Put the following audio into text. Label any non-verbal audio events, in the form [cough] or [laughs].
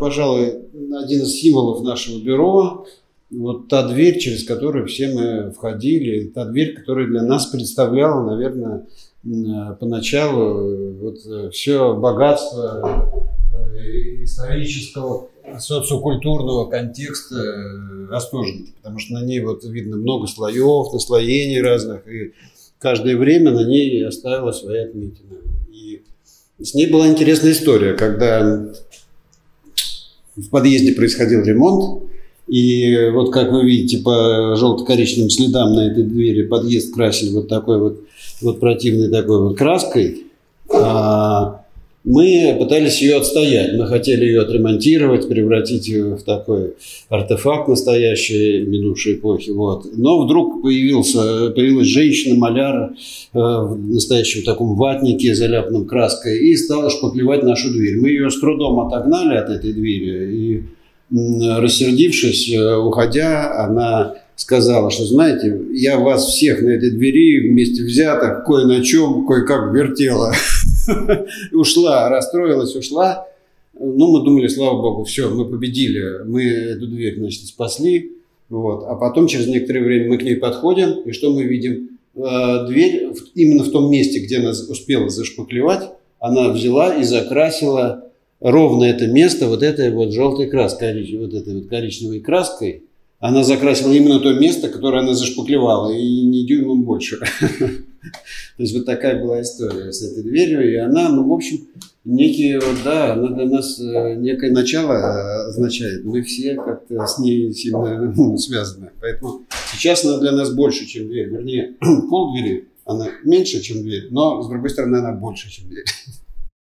пожалуй, один из символов нашего бюро. Вот та дверь, через которую все мы входили, та дверь, которая для нас представляла, наверное, поначалу вот все богатство исторического социокультурного контекста Остоженки, потому что на ней вот видно много слоев, наслоений разных, и каждое время на ней оставила свои отметины. И с ней была интересная история, когда в подъезде происходил ремонт, и вот как вы видите по желто-коричневым следам на этой двери подъезд красили вот такой вот, вот противной такой вот краской. А мы пытались ее отстоять. Мы хотели ее отремонтировать, превратить ее в такой артефакт настоящей минувшей эпохи. Вот. Но вдруг появился, появилась женщина-маляр э, в настоящем таком ватнике, заляпанном краской, и стала шпаклевать нашу дверь. Мы ее с трудом отогнали от этой двери, и, рассердившись, э, уходя, она сказала, что, знаете, я вас всех на этой двери вместе взятых кое на чем, кое-как вертела. [laughs] [laughs] ушла, расстроилась, ушла. Ну, мы думали, слава богу, все, мы победили, мы эту дверь, значит, спасли. Вот. А потом, через некоторое время, мы к ней подходим, и что мы видим? Э, дверь именно в том месте, где она успела зашпаклевать, она взяла и закрасила ровно это место вот этой вот желтой краской, вот этой вот коричневой краской. Она закрасила именно то место, которое она зашпаклевала, и не дюймом больше. [laughs] [laughs] То есть вот такая была история с этой дверью, и она, ну, в общем, некий, вот, да, она для нас э, некое начало э, означает. Мы все как-то с ней сильно [laughs] ну, связаны. Поэтому сейчас она для нас больше, чем дверь. Вернее, [clears throat] пол двери, она меньше, чем дверь, но, с другой стороны, она больше, чем дверь. [laughs]